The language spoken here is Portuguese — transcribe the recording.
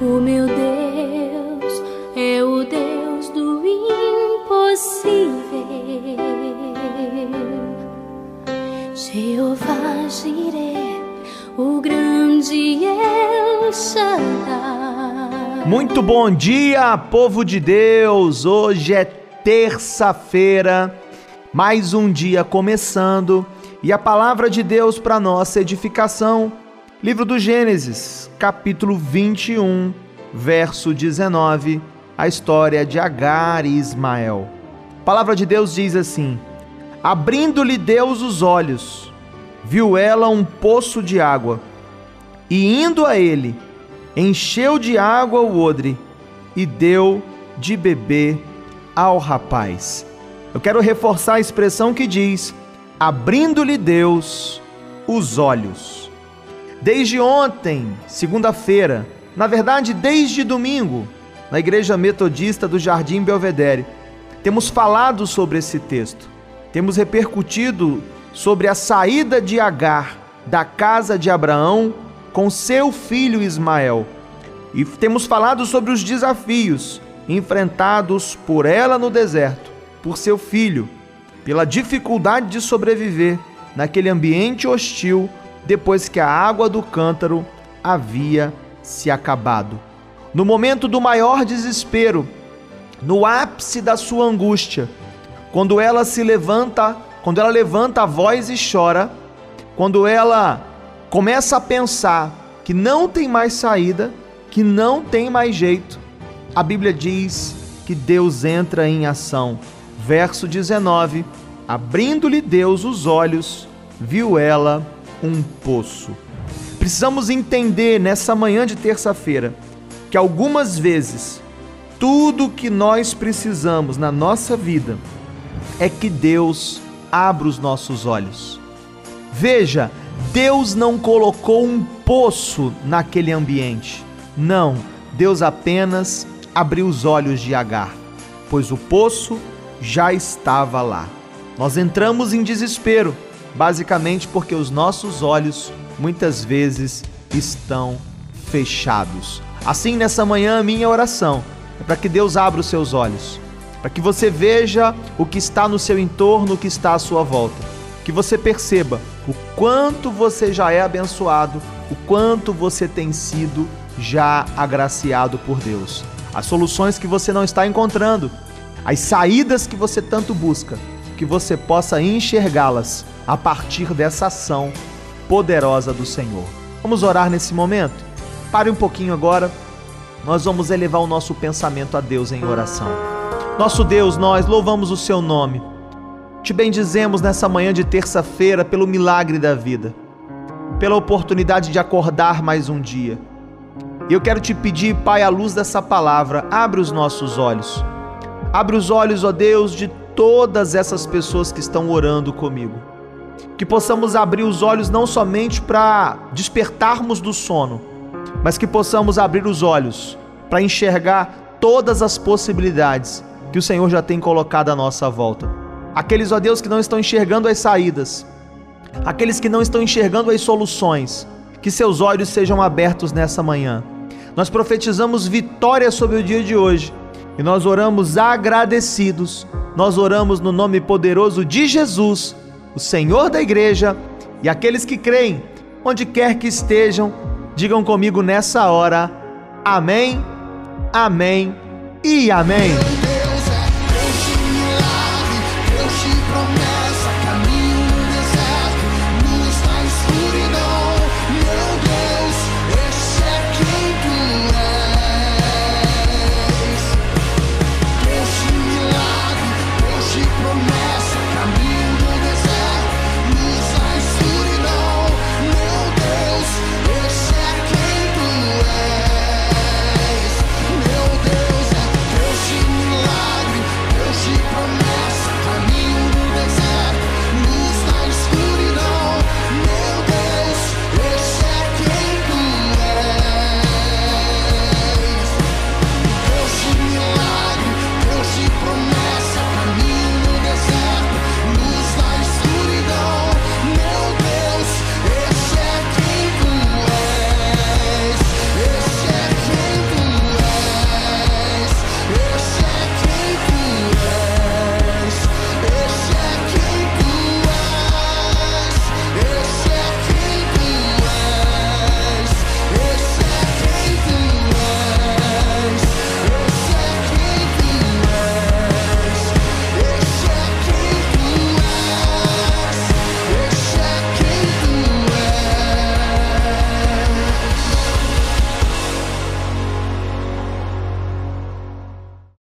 O meu Deus é o Deus do impossível. Jeová Jireh, o grande El Shaddai. Muito bom dia, povo de Deus. Hoje é terça-feira, mais um dia começando, e a palavra de Deus para nossa edificação Livro do Gênesis, capítulo 21, verso 19, a história de Agar e Ismael. A palavra de Deus diz assim: Abrindo-lhe Deus os olhos, viu ela um poço de água, e indo a ele, encheu de água o odre e deu de beber ao rapaz. Eu quero reforçar a expressão que diz: abrindo-lhe Deus os olhos. Desde ontem, segunda-feira, na verdade, desde domingo, na Igreja Metodista do Jardim Belvedere, temos falado sobre esse texto. Temos repercutido sobre a saída de Agar da casa de Abraão com seu filho Ismael. E temos falado sobre os desafios enfrentados por ela no deserto, por seu filho, pela dificuldade de sobreviver naquele ambiente hostil depois que a água do cântaro havia se acabado. No momento do maior desespero, no ápice da sua angústia, quando ela se levanta, quando ela levanta a voz e chora, quando ela começa a pensar que não tem mais saída, que não tem mais jeito, a Bíblia diz que Deus entra em ação. Verso 19: Abrindo-lhe Deus os olhos, viu ela um poço. Precisamos entender nessa manhã de terça-feira que algumas vezes tudo que nós precisamos na nossa vida é que Deus abra os nossos olhos. Veja, Deus não colocou um poço naquele ambiente. Não, Deus apenas abriu os olhos de Agar, pois o poço já estava lá. Nós entramos em desespero basicamente porque os nossos olhos muitas vezes estão fechados. Assim, nessa manhã, a minha oração é para que Deus abra os seus olhos, para que você veja o que está no seu entorno, o que está à sua volta, que você perceba o quanto você já é abençoado, o quanto você tem sido já agraciado por Deus. As soluções que você não está encontrando, as saídas que você tanto busca, que você possa enxergá-las a partir dessa ação poderosa do Senhor. Vamos orar nesse momento? Pare um pouquinho agora. Nós vamos elevar o nosso pensamento a Deus em oração. Nosso Deus, nós louvamos o seu nome. Te bendizemos nessa manhã de terça-feira pelo milagre da vida, pela oportunidade de acordar mais um dia. E eu quero te pedir, Pai, à luz dessa palavra, abre os nossos olhos. Abre os olhos, ó Deus, de todas essas pessoas que estão orando comigo. Que possamos abrir os olhos não somente para despertarmos do sono, mas que possamos abrir os olhos para enxergar todas as possibilidades que o Senhor já tem colocado à nossa volta. Aqueles, ó Deus, que não estão enxergando as saídas, aqueles que não estão enxergando as soluções, que seus olhos sejam abertos nessa manhã. Nós profetizamos vitória sobre o dia de hoje e nós oramos agradecidos nós oramos no nome poderoso de Jesus, o Senhor da igreja, e aqueles que creem, onde quer que estejam, digam comigo nessa hora: Amém, Amém e Amém.